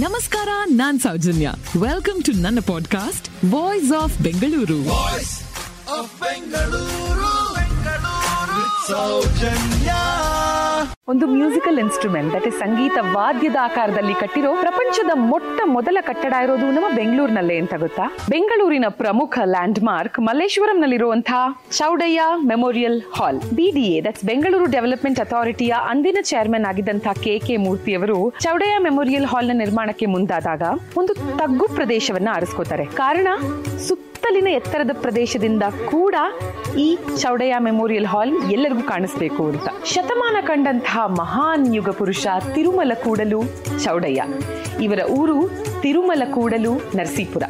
ನಮಸ್ಕಾರ ನಾನ್ Soujanya welcome to ನನ್ನ ಪಾಡ್ಕಾಸ್ಟ್ ವಾಯ್ಸ್ ಆಫ್ ಬೆಂಗಳೂರು ಒಂದು ಮ್ಯೂಸಿಕಲ್ ಇನ್ಸ್ಟ್ರೂಮೆಂಟ್ ದಟ್ ಸಂಗೀತ ವಾದ್ಯದ ಆಕಾರದಲ್ಲಿ ಕಟ್ಟಿರೋ ಪ್ರಪಂಚದ ಮೊಟ್ಟ ಮೊದಲ ಕಟ್ಟಡ ಇರೋದು ನಮ್ಮ ಬೆಂಗಳೂರಿನಲ್ಲೇ ಅಂತ ಗೊತ್ತಾ? ಬೆಂಗಳೂರಿನ ಪ್ರಮುಖ landmark ಮಲ್ಲೇಶ್ವರಂನಲ್ಲಿರುವಂತಹ Chowdaiah memorial hall BDA that's Bengaluru development ಅಥಾರಿಟಿಯ ಅಂದಿನ ಚೇರ್ಮನ್ ಆಗಿದ್ದಂತಹ ಕೆ ಕೆ ಮೂರ್ತಿಯವರು ಚೌಡಯ್ಯ ಮೆಮೋರಿಯಲ್ ಹಾಲ್ನ ನಿರ್ಮಾಣಕ್ಕೆ ಮುಂದಾದಾಗ ಒಂದು ತಗ್ಗು ಪ್ರದೇಶವನ್ನ ಆರಿಸ್ಕೋತಾರೆ. ಕಾರಣ ಸುತ್ತಲಿನ ಎತ್ತರದ ಪ್ರದೇಶದಿಂದ ಕೂಡ ಈ ಚೌಡಯ್ಯ ಮೆಮೋರಿಯಲ್ ಹಾಲ್ ಎಲ್ಲರಿಗೂ ಕಾಣಿಸ್ಬೇಕು ಅಂತ. ಶತಮಾನ ಕಂಡಂತಹ ಮಹಾನ್ ಯುಗ ಪುರುಷ ತಿರುಮಲ ಕೂಡಲು ಚೌಡಯ್ಯ. ಇವರ ಊರು Tirumala Kudalu Narasipura.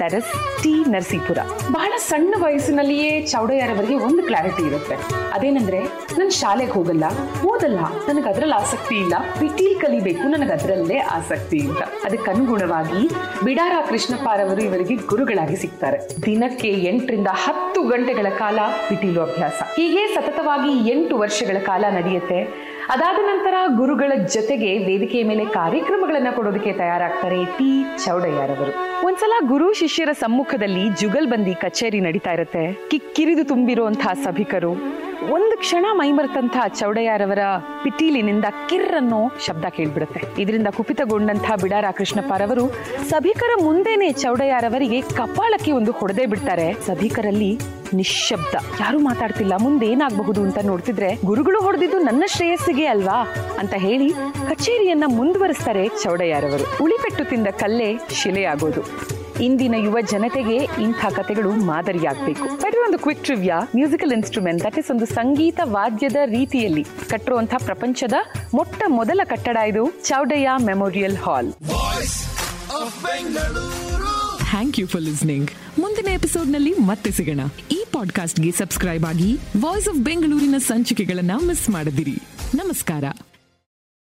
That is T Narasipura. ಬಹಳ ಸಣ್ಣ ವಯಸ್ಸಿನಲ್ಲಿಯೇ ಚೌಡಯ್ಯರವರಿಗೆ ಒಂದು ಕ್ಲಾರಿಟಿ ಇರುತ್ತೆ. ಅದೇನಂದ್ರೆ, ನಾನು ಶಾಲೆಗೆ ಹೋಗಲ್ಲ, ಓದಲ್ಲ ನನಗೆ ಅದರಲ್ಲಿ ಆಸಕ್ತಿ ಇಲ್ಲ ಪಿಟೀಲ್ ಕಲಿಬೇಕು ನನಗೆ ಅದರಲ್ಲೇ ಆಸಕ್ತಿ ಅಂತ. ಅದಕ್ಕೆ ಅನುಗುಣವಾಗಿ ಬಿಡಾರ ಕೃಷ್ಣಪ್ಪರವರು ಇವರಿಗೆ ಗುರುಗಳಾಗಿ ಸಿಗ್ತಾರೆ. ದಿನಕ್ಕೆ ಎಂಟರಿಂದ ಹತ್ತು ಗಂಟೆಗಳ ಕಾಲ ಪಿಟೀಲು ಅಭ್ಯಾಸ. ಹೀಗೆ ಸತತವಾಗಿ ಎಂಟು ವರ್ಷಗಳ ಕಾಲ ನಡೆಯುತ್ತೆ. ಅದಾದ ನಂತರ ಗುರುಗಳ ಜೊತೆಗೆ ವೇದಿಕೆಯ ಮೇಲೆ ಕಾರ್ಯಕ್ರಮಗಳನ್ನ ಕೊಡೋದಕ್ಕೆ ತಯಾರಾಗ್ತಾರೆ ಟಿ. ಚೌಡಯ್ಯರವರು. ಒಂದ್ಸಲ ಗುರು ಶಿಷ್ಯರ ಸಮ್ಮುಖದಲ್ಲಿ ಜುಗಲ್ಬಂದಿ ಕಚೇರಿ ನಡೀತಾ ಇರುತ್ತೆ. ಕಿಕ್ಕಿರಿದು ತುಂಬಿರುವಂತಹ ಸಭಿಕರು. ಒಂದು ಕ್ಷಣ ಮೈಮರೆತಂತಹ ಚೌಡಯ್ಯರವರ ಪಿಟೀಲಿನಿಂದ ಕಿರ್ರನ್ನೋ ಶಬ್ದ ಕೇಳ್ಬಿಡುತ್ತೆ. ಇದರಿಂದ ಕುಪಿತಗೊಂಡಂತಹ ಬಿಡಾರ ಕೃಷ್ಣಪ್ಪರವರು ಸಭಿಕರ ಮುಂದೆನೆ ಚೌಡಯ್ಯರವರಿಗೆ ಕಪಾಳಕ್ಕೆ ಒಂದು ಹೊಡೆದೇ ಬಿಡ್ತಾರೆ. ಸಭಿಕರಲ್ಲಿ ನಿಶ್ಶಬ್ದ. ಯಾರು ಮಾತಾಡ್ತಿಲ್ಲ ಮುಂದೆ ಏನಾಗಬಹುದು ಅಂತ ನೋಡ್ತಿದ್ರೆ, ಗುರುಗಳು ಹೊಡೆದಿದ್ದು ನನ್ನ ಶ್ರೇಯಸ್ಸಿಗೆ ಅಲ್ವಾ? ಅಂತ ಹೇಳಿ ಕಚೇರಿಯನ್ನ ಮುಂದುವರಿಸ್ತಾರೆ ಚೌಡಯ್ಯರವರು. ಉಳಿಪೆಟ್ಟು ತಿಂದ ಕಲ್ಲೇ ಶಿಲೆಯಾಗೋದು. ಇಂದಿನ ಯುವ ಜನತೆಗೆ ಇಂಥ ಕಥೆಗಳು ಮಾದರಿಯಾಗಬೇಕು. ಬಟ್ ಒಂದು quick trivia musical instrument that is ಒಂದು ಸಂಗೀತ ವಾದ್ಯದ ರೀತಿಯಲ್ಲಿ ಕಟ್ಟಿರುವಂತಹ ಪ್ರಪಂಚದ ಮೊಟ್ಟ ಮೊದಲ ಕಟ್ಟಡ ಇದು Chowdaiah memorial hall thank you for listening ಮುಂದಿನ ಎಪಿಸೋಡ್ನಲ್ಲಿ ಮತ್ತೆ ಸಿಗೋಣ. ಈ ಪಾಡ್ಕಾಸ್ಟ್ಗೆ ಸಬ್ಸ್ಕ್ರೈಬ್ ಆಗಿ ವಾಯ್ಸ್ ಆಫ್ ಬೆಂಗಳೂರಿನ ಸಂಚಿಕೆಗಳನ್ನ ಮಿಸ್ ಮಾಡದಿರಿ. ನಮಸ್ಕಾರ.